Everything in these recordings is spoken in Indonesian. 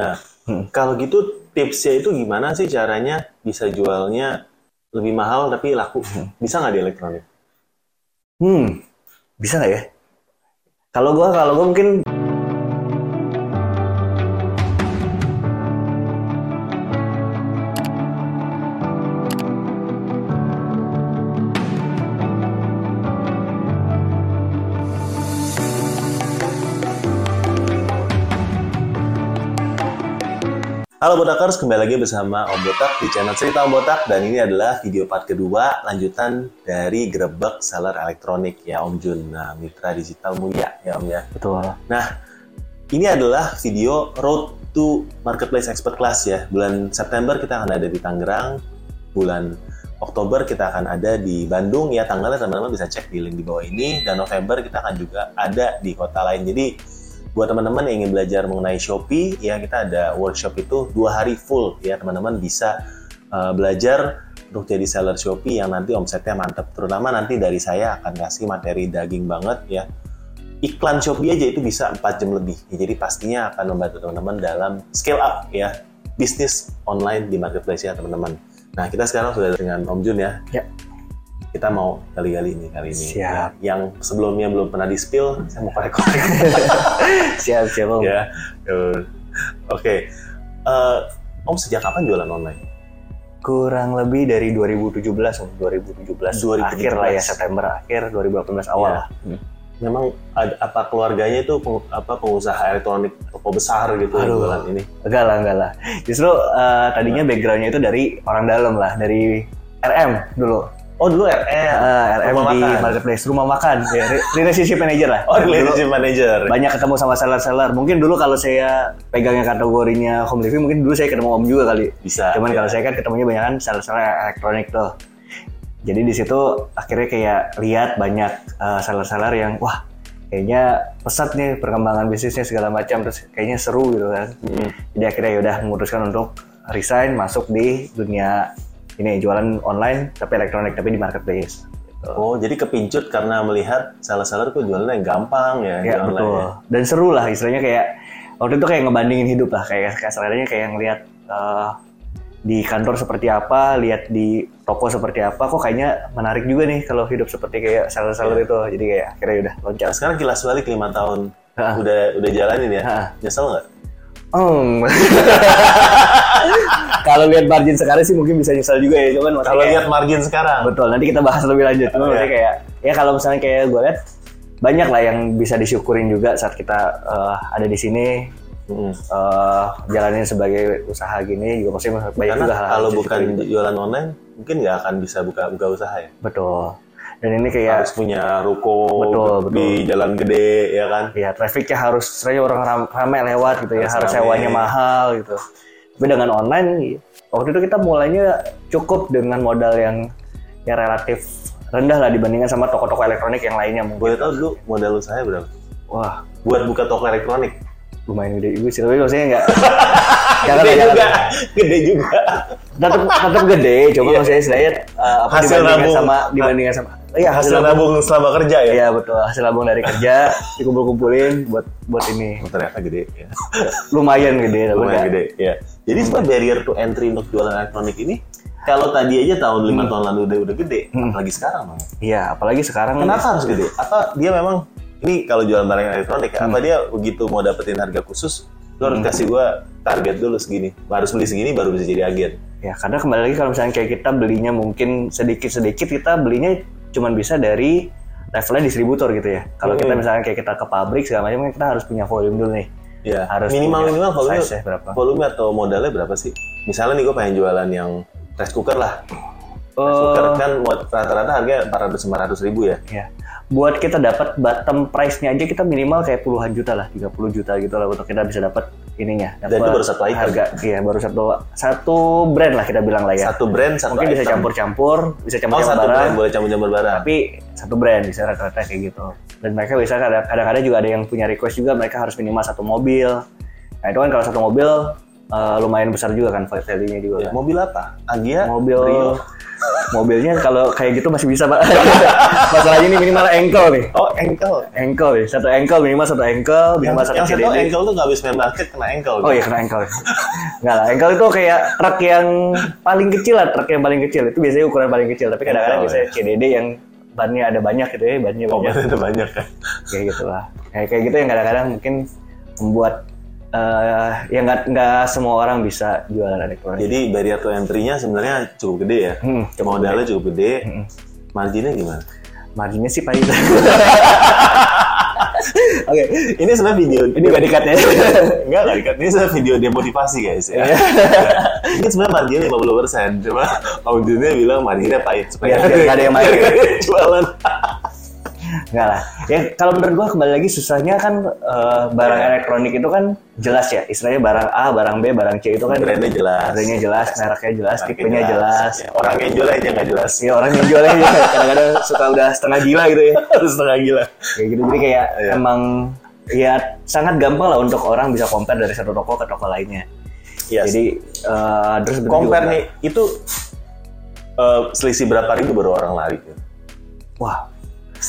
Nah, kalau gitu tipsnya itu gimana sih caranya bisa jualnya lebih mahal tapi laku? Bisa nggak di elektronik? Hmm, bisa nggak ya? Kalau gua, kalau gua mungkin Halo Botakers, kembali lagi bersama Om Botak di channel Cerita Om Botak dan ini adalah video part kedua lanjutan dari Grebek Seller Elektronik ya Om Jun. Nah, mitra digital mulia ya Om ya. betul. Nah, ini adalah video Road to Marketplace Expert Class ya. Bulan September kita akan ada di Tangerang, bulan Oktober kita akan ada di Bandung ya tanggalnya teman-teman bisa cek di link di bawah ini dan November kita akan juga ada di kota lain. Jadi buat teman-teman yang ingin belajar mengenai Shopee ya kita ada workshop itu dua hari full. Ya teman-teman bisa uh, belajar untuk jadi seller Shopee yang nanti omsetnya mantap terutama nanti dari saya akan kasih materi daging banget ya. Iklan Shopee aja itu bisa 4 jam lebih. Ya, jadi pastinya akan membantu teman-teman dalam scale up ya bisnis online di marketplace ya teman-teman. Nah kita sekarang sudah dengan Om Jun ya. Ya. Kita mau kali-kali ini kali ini Siap. Ya, yang sebelumnya belum pernah di spill saya mau korek-korek Siap, siap Om. ya. Uh, Oke. Eh, om sejak kapan jualan online? Kurang lebih dari 2017, Om. 2017. 2017. Akhir lah ya, September akhir 2018 awal Ya. lah. Memang ada, apa keluarganya itu peng- apa pengusaha elektronik toko besar gitu Aduh. jualan ini? Enggak lah, enggak lah. Justru eh, tadinya backgroundnya itu dari orang dalam lah, dari RM dulu. Oh dulu RM. Eh, RM Rumah di makan. marketplace, rumah makan, ya, re- relationship manager lah. Oh Dulu relationship manager. banyak ketemu sama seller-seller. Mungkin dulu kalau saya pegangnya kategorinya home living, mungkin dulu saya ketemu Om juga kali. Bisa. Cuman ya. kalau saya kan ketemunya banyak kan seller-seller elektronik tuh. Jadi di situ akhirnya kayak lihat banyak uh, seller-seller yang wah kayaknya pesat nih perkembangan bisnisnya segala macam terus kayaknya seru gitu kan. Mm. Jadi akhirnya ya udah memutuskan untuk resign masuk di dunia ini jualan online tapi elektronik tapi di marketplace. Gitu. Oh jadi kepincut karena melihat seller-seller kok jualannya yang gampang ya, Ya online betul. ya. Dan seru lah istilahnya kayak waktu itu kayak ngebandingin hidup lah kayak kasarannya kayak ngelihat eh, di kantor seperti apa, lihat di toko seperti apa, kok kayaknya menarik juga nih kalau hidup seperti kayak seller-seller Iya. itu. Jadi kayak akhirnya udah loncat. Nah, sekarang kilas balik lima tahun Ha. udah udah jalanin ya. Ha. Nyesel nggak? Hmm. kalau lihat margin sekarang sih mungkin bisa nyesel juga ya, cuman Kalau lihat margin sekarang. Betul, nanti kita bahas lebih lanjut. Cuma Iya. maksudnya kayak ya kalau misalnya kayak gue lihat banyak lah yang bisa disyukurin juga saat kita eh, ada di sini Mm. eh jalanin sebagai usaha gini juga pasti banyak Karena juga hal kalau bukan disyukurin. jualan online, mungkin nggak akan bisa buka buka usaha ya. betul dan ini kayak harus punya ruko Betul, di jalan gede ya kan ya trafficnya harus sering orang ram- ramai lewat gitu ya Harus harus rame. sewanya mahal gitu tapi dengan online waktu itu kita mulainya cukup dengan modal yang ya relatif rendah lah dibandingkan sama toko-toko elektronik yang lainnya mungkin. Boleh tahu dulu modal usaha berapa? Wah. Buat buka toko elektronik? Lumayan gede juga sih tapi maksudnya nggak jangan gede juga gede juga. Tetap tetap gede coba Iya. maksudnya saya uh, apa Hasil dibandingkan nabung. sama dibandingkan sama iya hasil nabung. selama kerja ya? Iya betul. Hasil nabung dari kerja dikumpul-kumpulin buat buat ini. Oh, ternyata gede ya. lumayan gede tapi lumayan gede ya jadi sebenarnya barrier to entry untuk jualan elektronik ini kalau tadi aja tahun lima tahun lalu udah udah gede apalagi sekarang Bang. Iya apalagi sekarang kenapa harus gede? Apa dia memang ini kalau jualan barang elektronik ya, apa dia begitu mau dapetin harga khusus lo harus kasih gua target dulu segini. Harus beli segini baru bisa jadi agen. Ya karena kembali lagi kalau misalnya kayak kita belinya mungkin sedikit-sedikit kita belinya cuman bisa dari levelnya distributor gitu ya. Kalau kita Hmm. misalnya kayak kita ke pabrik segala macam kita harus punya volume dulu nih Ya, Harus minimal punya minimal volume berapa? volume atau modalnya berapa sih? Misalnya nih gue pengen jualan yang rice cooker lah. Rice cooker Eh, kan buat rata-rata harga 400 500 ribu ya. ya buat kita dapat bottom price-nya aja kita minimal kayak puluhan juta lah 30 juta gitu lah untuk kita bisa dapat ininya Dan itu baru satu item. harga iya baru satu satu brand lah kita bilang lah ya Satu brand satu mungkin bisa item. campur-campur bisa Oh campur-campur satu barang brand boleh campur-campur barang. tapi satu brand bisa rata-rata kayak gitu dan mereka bisa kadang- kadang-kadang juga ada yang punya request juga mereka harus minimal satu mobil nah itu kan kalau satu mobil eh, lumayan besar juga kan value-nya juga. Ya, kan. mobil apa? Agia? Mobil Brio? mobilnya kalau kayak gitu masih bisa pak. Masalahnya ini minimal ankle nih. Oh, ankle. Ankle nih, satu ankle minimal satu ankle, minimal satu yang satu CDD. ankle tuh nggak habis main basket kena ankle. Oh iya kena ankle. Enggak lah, ankle itu kayak truk yang paling kecil lah, truk yang paling kecil. Itu biasanya ukuran paling kecil, tapi kadang-kadang Ankle, biasanya CDD yang bannya ada banyak gitu ya, bannya Oh, banyak. ada banyak kan? Kayak gitu lah. Kayak kayak gitu yang kadang-kadang mungkin membuat eh yang nggak nggak semua orang bisa jualan elektronik. Jadi barrier to entry-nya sebenarnya cukup gede ya. Hmm, cukup Modalnya cukup gede. Marginnya gimana? Marginnya sih paling. Oke, Ini sebenarnya video. ini gak dikat ya. Enggak, enggak dikat. Ini sebenarnya video demotivasi guys ya. Iya. Ini sebenarnya marginnya 50%. Cuma Om Junnya bilang marginnya pahit. Supaya nggak ada yang main. Jualan. Enggak lah. Ya kalau menurut gua kembali lagi susahnya kan eh, barang Iya. elektronik itu kan jelas ya. Istilahnya barang A, barang B, barang C itu kan Brandnya jelas. Brandnya jelas, mereknya jelas, Mereknya tipenya jelas. Ya, orang yang jual aja nggak jelas. Ya orang yang jualnya juga kadang-kadang suka udah setengah gila gitu ya. Harus setengah gila. Kayak gitu. Jadi kayak Iya. emang ya sangat gampang lah untuk orang bisa compare dari satu toko ke toko lainnya. Yes. Jadi eh, terus compare juga- nih itu eh, selisih berapa ribu baru orang lari? Wah,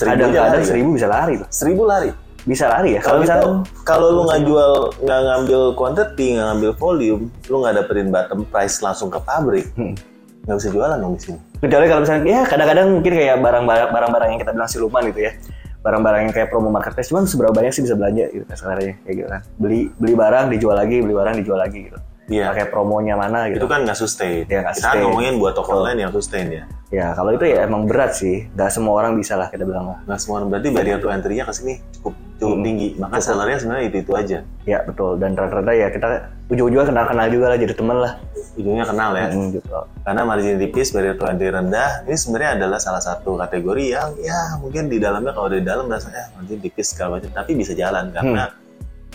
Seribu kadang-kadang lari, kan? seribu bisa lari tuh. Seribu lari. Bisa lari ya. Kalau misalnya kalau lu nggak jual nggak ngambil quantity nggak ngambil volume, lu nggak dapetin bottom price langsung ke pabrik, Hmm. nggak bisa jualan dong di sini. kecuali kalau misalnya ya kadang-kadang mungkin kayak barang-barang barang-barang yang kita bilang siluman gitu ya barang-barang yang kayak promo marketplace cuman seberapa banyak sih bisa belanja gitu sebenarnya kayak gitu kan beli beli barang dijual lagi beli barang dijual lagi gitu Iya. pakai promonya mana gitu Itu kan nggak sustain. Iya, nggak Kita kan sustain. ngomongin buat toko online yang sustain ya. ya kalau itu ya emang berat sih nggak semua orang bisa lah kita bilang lah Nggak semua berarti barrier to entry-nya ke sini cukup cukup Hmm. tinggi. Maka sellernya sebenarnya itu itu aja. ya betul dan rata-rata ya kita ujung-ujungnya kenal-kenal juga lah jadi temen lah Ujungnya kenal ya. Hmm, gitu Karena margin tipis, barrier to entry rendah, ini sebenarnya adalah salah satu kategori yang ya mungkin di dalamnya kalau di dalam rasanya eh, margin tipis segala macam, tapi bisa jalan karena Hmm.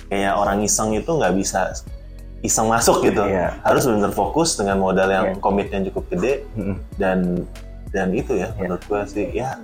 kayak orang iseng itu nggak bisa iseng masuk gitu. Iya. Harus benar fokus dengan modal yang Iya. komitnya cukup gede Mm-mm. dan dan itu ya Iya. menurut gua sih ya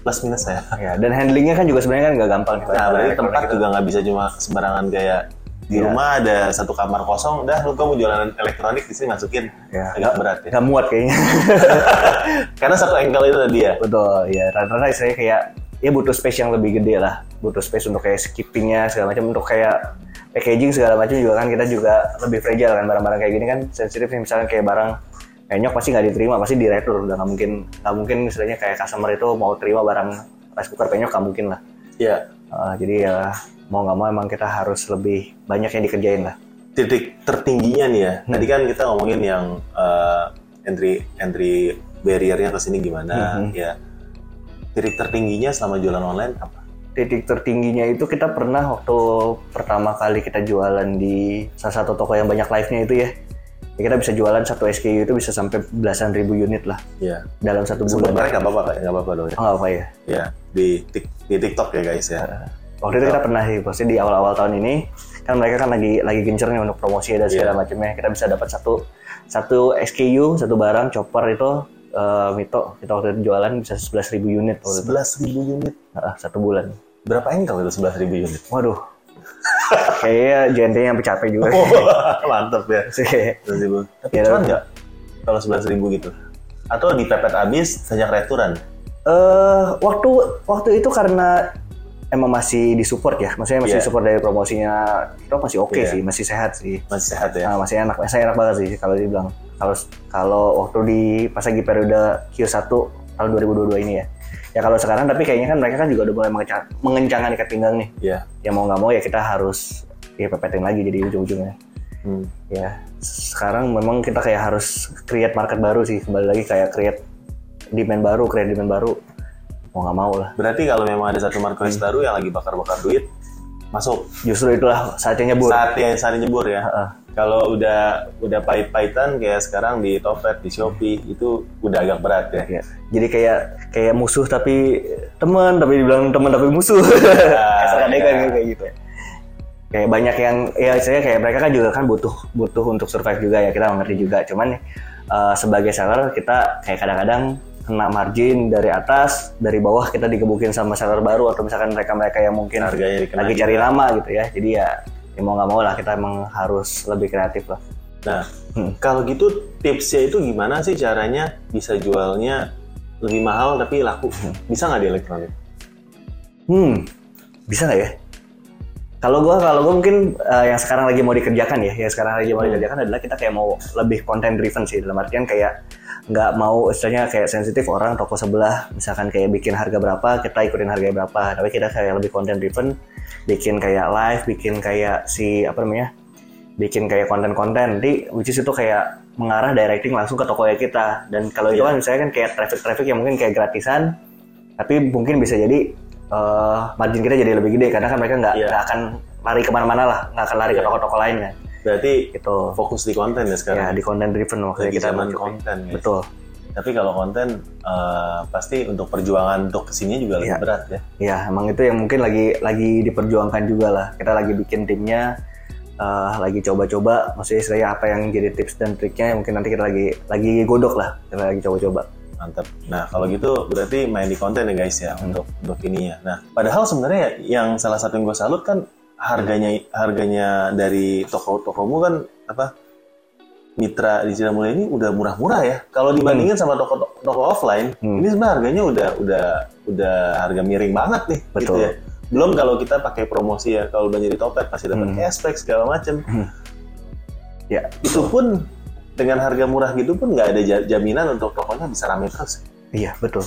plus minus ya. ya dan handlingnya kan juga sebenarnya kan nggak gampang nih, Nah, berarti tempat itu. juga nggak bisa cuma sembarangan kayak di Iya. rumah ada satu kamar kosong, udah lu kamu jualan elektronik di sini masukin ya, agak berat ya. nggak muat kayaknya Karena satu angle itu tadi ya. Betul, ya rata-rata istilahnya kayak ya butuh space yang lebih gede lah, butuh space untuk kayak skippingnya segala macam, untuk kayak packaging segala macam juga kan kita juga lebih fragile kan barang-barang kayak gini kan sensitif nih misalnya kayak barang kayak nyok pasti nggak diterima, pasti di retur udah nggak mungkin nggak mungkin misalnya kayak customer itu mau terima barang rice cooker penyok nggak mungkin lah. Iya. Uh, jadi ya mau nggak mau emang kita harus lebih banyak yang dikerjain lah. titik tertingginya nih ya. Hmm. Tadi kan kita ngomongin yang eh, entry entry barriernya ke sini gimana Hmm. ya. Titik tertingginya selama jualan online apa? Titik tertingginya itu kita pernah waktu pertama kali kita jualan di salah satu toko yang banyak live-nya itu ya. Ya, kita bisa jualan satu SKU itu bisa sampai belasan ribu unit lah Iya. dalam satu bulan. mereka nggak apa-apa nggak apa-apa dong ya. Oh, apa ya. Ya di di TikTok ya guys ya. Waktu itu kita pernah sih, pasti di awal-awal tahun ini kan mereka kan lagi lagi gencernya untuk promosi dan segala Iya. macamnya. Kita bisa dapat satu satu SKU, satu barang chopper itu eh, Mito kita waktu itu jualan bisa 11.000 unit waktu itu. Sebelas ribu unit. Ah, satu bulan. Berapa engkel itu sebelas ribu unit? Waduh. Kayaknya JNT yang capek juga. Mantap ya. sih. Sebelas ribu. Tapi Ya, cuan tapi- nggak? Kalau sebelas ribu gitu? Atau dipepet habis sejak returan? Eh waktu waktu itu karena emang masih disupport ya, maksudnya masih Iya. support dari promosinya itu masih oke Iya. sih, masih sehat sih, Masih sehat ya? Nah, masih enak, masih enak banget sih kalau dibilang. Kalau kalau waktu di pas lagi periode Q1 tahun 2022 ini ya, ya kalau sekarang tapi kayaknya kan mereka kan juga udah mulai mengencang, mengencangkan ikat pinggang nih, Iya. ya mau nggak mau ya kita harus ya pepetin lagi jadi ujung-ujungnya. Hmm. Ya sekarang memang kita kayak harus create market baru sih, kembali lagi kayak create demand baru, create demand baru, mau nggak mau lah. Berarti kalau memang ada satu marketplace Hmm. baru yang lagi bakar-bakar duit, masuk. Justru itulah saatnya nyebur. Saatnya saatnya nyebur ya. Heeh. Kalau udah udah pahit-pahitan kayak sekarang di Topet, di Shopee itu udah agak berat ya. Ya. Jadi kayak kayak musuh tapi teman, tapi dibilang teman tapi musuh. Iya. kan kayak gitu. Kayak banyak yang ya saya kayak mereka kan juga kan butuh butuh untuk survive juga ya kita mengerti juga. Cuman eh, sebagai seller kita kayak kadang-kadang kena margin dari atas, dari bawah kita digebukin sama seller baru atau misalkan mereka-mereka yang mungkin lagi cari nama gitu ya. Jadi ya, ya mau nggak mau lah kita emang harus lebih kreatif lah. Nah, Hmm. kalau gitu tipsnya itu gimana sih caranya bisa jualnya lebih mahal tapi laku? Bisa nggak di elektronik? Hmm, bisa nggak ya? Kalau gua kalau gua mungkin eh, yang sekarang lagi mau dikerjakan ya, yang sekarang lagi mau Hmm. dikerjakan adalah kita kayak mau lebih content driven sih dalam artian kayak nggak mau istilahnya kayak sensitif orang toko sebelah misalkan kayak bikin harga berapa kita ikutin harga berapa tapi kita kayak lebih content driven bikin kayak live bikin kayak si apa namanya bikin kayak konten-konten nanti which is itu kayak mengarah directing langsung ke toko kita dan kalau itu Iya. kan misalnya kan kayak traffic-traffic yang mungkin kayak gratisan tapi mungkin bisa jadi eh, margin kita jadi lebih gede karena kan mereka nggak nggak akan lari ke mana-mana lah nggak akan lari ke Iya. toko-toko lain kan Berarti gitu fokus di konten ya ya sekarang. di content driven Lagi kita zaman konten guys. betul Tapi kalau konten eh, pasti untuk perjuangan untuk ke sini juga lebih Iya. berat ya. ya emang itu yang mungkin lagi lagi diperjuangkan juga lah kita lagi bikin timnya eh, lagi coba-coba maksudnya istilahnya apa yang jadi tips dan triknya mungkin nanti kita lagi lagi godok lah kita lagi coba-coba Mantap. Nah kalau gitu berarti main di konten ya guys ya Hmm. untuk untuk ininya. Nah padahal sebenarnya yang salah satu yang gue salut kan harganya harganya dari toko-tokomu kan apa mitra di Cilamula ini udah murah-murah ya. Kalau dibandingin sama toko toko offline, Hmm. ini sebenarnya harganya udah udah udah harga miring banget nih. Gitu Betul. ya. Belum kalau kita pakai promosi ya, kalau belanja di Topet pasti dapat Hmm. cashback segala macem. Hmm. Ya, Itu pun dengan harga murah gitu pun nggak ada ja- jaminan untuk tokonya bisa rame terus. Iya betul.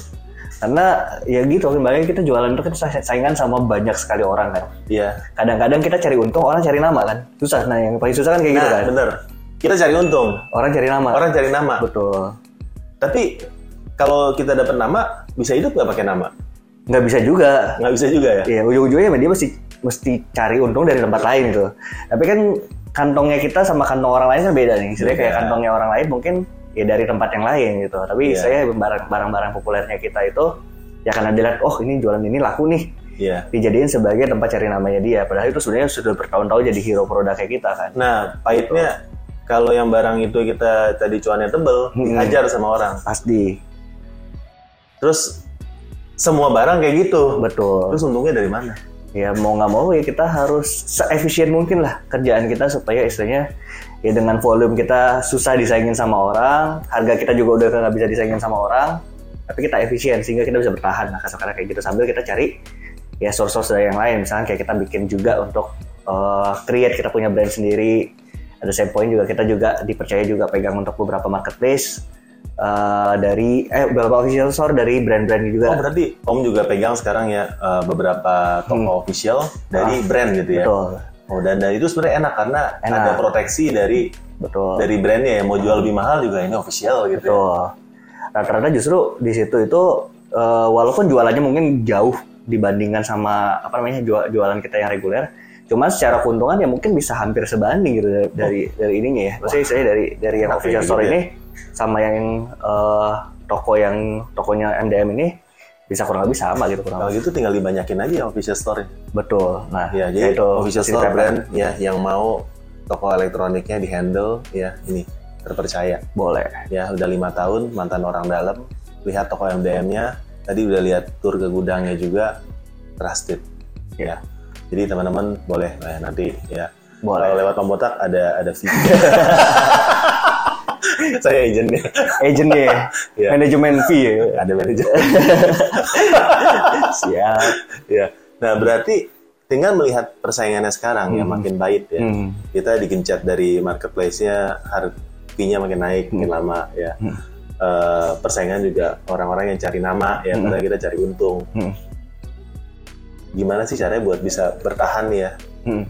Karena ya gitu, kembali kita jualan itu kan sa- saingan sama banyak sekali orang kan. Iya. Kadang-kadang kita cari untung, orang cari nama kan. Susah. Nah yang paling susah kan kayak gitu Nah, kan. bener. Kita cari untung, Orang cari nama. orang cari nama. Betul. Tapi kalau kita dapat nama, bisa hidup nggak pakai nama? Nggak bisa juga. Nggak bisa juga ya? Ya ujung-ujungnya dia mesti mesti cari untung dari tempat lain gitu. Tapi kan kantongnya kita sama kantong orang lain kan beda nih. Istilahnya kayak Beda. kantongnya orang lain mungkin ya dari tempat yang lain gitu. Tapi Iya. saya barang- barang-barang populernya kita itu ya karena dilihat oh ini jualan ini laku nih Iya. dijadiin sebagai tempat cari namanya dia. Padahal itu sebenarnya sudah bertahun-tahun jadi hero produk kayak kita kan. Nah, pahitnya kalau yang barang itu kita tadi cuannya tebel, Hmm. dihajar sama orang. Pasti Terus semua barang kayak gitu. betul. Terus untungnya dari mana? ya mau nggak mau ya kita harus seefisien mungkin lah kerjaan kita supaya istilahnya ya dengan volume kita susah disaingin sama orang, harga kita juga udah nggak bisa disaingin sama orang, tapi kita efisien sehingga kita bisa bertahan lah kasar kayak gitu sambil kita cari ya source-source dari yang lain misalnya kayak kita bikin juga untuk eh, create kita punya brand sendiri ada same point juga kita juga dipercaya juga pegang untuk beberapa marketplace eh, dari eh beberapa official store dari brand-brand juga Oh, berarti Om juga pegang sekarang ya eh, beberapa toko official dari brand gitu ya. Hmm. betul Oh, dan dari itu sebenarnya enak karena Enak. ada proteksi dari betul dari brandnya yang mau jual lebih mahal juga ini official gitu. ya. Betul. Rata-rata justru di situ itu eh, walaupun jualannya mungkin jauh dibandingkan sama apa namanya jual- jualan kita yang reguler, cuman secara keuntungan ya mungkin bisa hampir sebanding gitu dari dari, dari ininya ya. Maksudnya saya dari dari yang official ya, store gitu ya. ini sama yang eh, toko yang tokonya MDM ini bisa kurang lebih sama gitu kurang Kalau gitu tinggal dibanyakin aja ya official store. Betul. Nah, Ya, jadi itu official store saya- brand ya yang mau toko elektroniknya di handle ya ini terpercaya. boleh. Ya udah lima tahun mantan orang dalam lihat toko MDM-nya tadi udah lihat tur ke gudangnya juga trusted ya. Jadi teman-teman boleh eh, nanti ya Boleh. kalau lewat Pembotak ada ada video. Saya agentnya Agentnya, Iya. manajemen fee ya. ada manajer. Siap. ya. Nah berarti tinggal melihat persaingannya sekarang ya Hmm. makin baik ya. Hmm. kita digencet dari marketplace-nya harganya makin naik makin lama ya Hmm. Eh, persaingan juga orang-orang yang cari nama ya Hmm. kita cari untung Hmm. Gimana sih caranya buat bisa bertahan ya Hmm.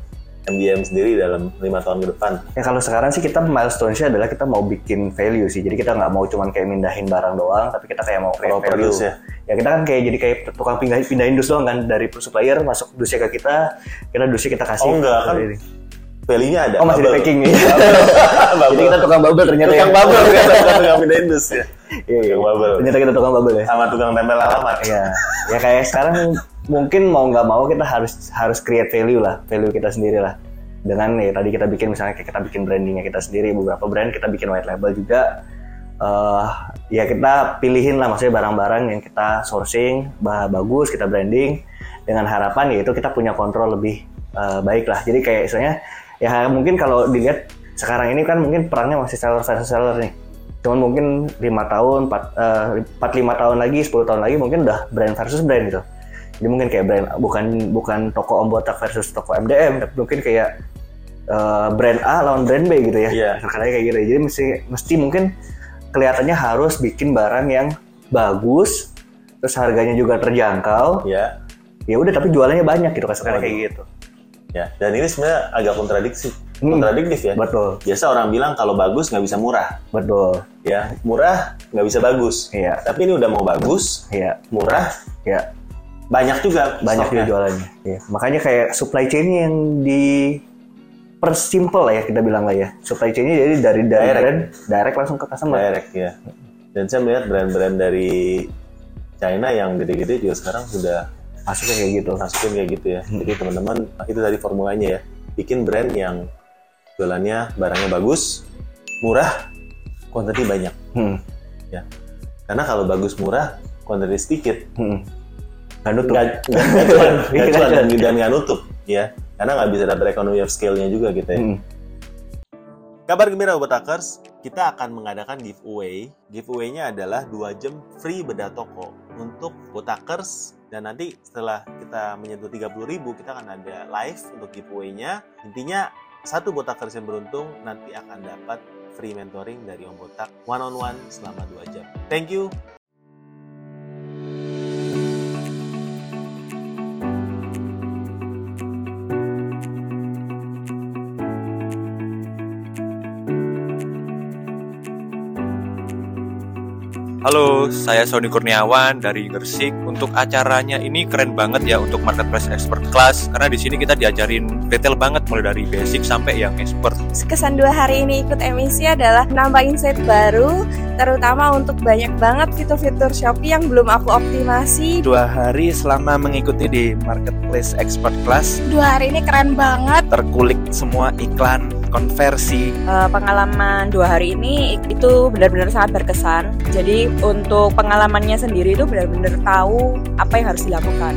MDM sendiri dalam lima tahun ke depan Ya kalau sekarang sih kita milestone-nya adalah kita mau bikin value sih. Jadi kita nggak mau cuman kayak mindahin barang doang, tapi kita kayak mau create value. produce ya Ya kita kan kayak jadi kayak tukang pindah, pindahin dus doang kan dari supplier masuk dusnya ke kita, kita dusnya kita kasih. Oh, enggak, kan Jadi- value-nya ada Oh masih di bubble. packing ya. Jadi kita tukang bubble ternyata tukang ya. bubble ternyata bukan tukang pindahin dus ya Iya, iya. Tukang bubble. Ternyata kita tukang bubble ya. sama tukang tempel alamat Iya. Ya kayak sekarang mungkin mau nggak mau kita harus harus create value lah, value kita sendiri lah. Dengan ya tadi kita bikin misalnya kayak kita bikin brandingnya kita sendiri, beberapa brand kita bikin white label juga. eh ya kita pilihin lah maksudnya barang-barang yang kita sourcing bah- bagus, kita branding dengan harapan yaitu kita punya kontrol lebih eh, baik lah. Jadi kayak misalnya ya mungkin kalau dilihat sekarang ini kan mungkin perangnya masih seller versus seller nih cuman mungkin lima tahun empat eh, lima tahun lagi 10 tahun lagi mungkin udah brand versus brand gitu jadi mungkin kayak brand bukan bukan toko Om Botak versus toko MDM tapi mungkin kayak eh, brand A lawan brand B gitu ya. Iya. Sekarang kayak gitu. Jadi mesti mesti mungkin kelihatannya harus bikin barang yang bagus terus harganya juga terjangkau. Ya ya udah tapi jualannya banyak gitu kan sekarang kayak gitu. Ya dan ini sebenarnya agak kontradiksi. Hmm. kontradiktif ya. Betul. Biasa orang bilang kalau bagus nggak bisa murah. Betul. Ya murah nggak bisa bagus. Iya. Tapi ini udah mau bagus iya. murah iya banyak juga banyak juga jualannya Iya. makanya kayak supply chain yang di persimple lah ya kita bilang lah ya. Supply chainnya jadi dari dari Direct. brand direct langsung ke customer. Direct ya dan saya melihat brand-brand dari China yang gede-gede juga sekarang sudah masuknya kayak gitu. masukin kayak gitu ya. Jadi teman-teman itu tadi formulanya ya. Bikin brand yang jualannya barangnya bagus murah quantity banyak. Hmm. karena kalau bagus murah quantity sedikit Hmm. Nggak nutup. nggak cuan, dan, cuan. dan nggak nutup ya karena nggak bisa dapat economy of scale-nya juga gitu ya Hmm. Kabar gembira Botakers, kita akan mengadakan giveaway. Giveaway-nya adalah 2 jam free bedah toko untuk Botakers dan nanti setelah kita menyentuh 30.000 kita akan ada live untuk giveaway-nya. Intinya satu Botakers yang beruntung nanti akan dapat free mentoring dari Om Botak one on one selama 2 jam. Thank you. Halo, saya Sony Kurniawan dari Gersik. Untuk acaranya ini keren banget ya untuk marketplace expert class karena di sini kita diajarin detail banget mulai dari basic sampai yang expert. kesan dua hari ini ikut emisi adalah nambah insight baru, terutama untuk banyak banget fitur-fitur Shopee yang belum aku optimasi. dua hari selama mengikuti di Marketplace Expert Class Dua hari ini keren banget. terkulik semua iklan konversi Eh, pengalaman dua hari ini itu benar-benar sangat berkesan. Jadi untuk pengalamannya sendiri itu benar-benar tahu apa yang harus dilakukan.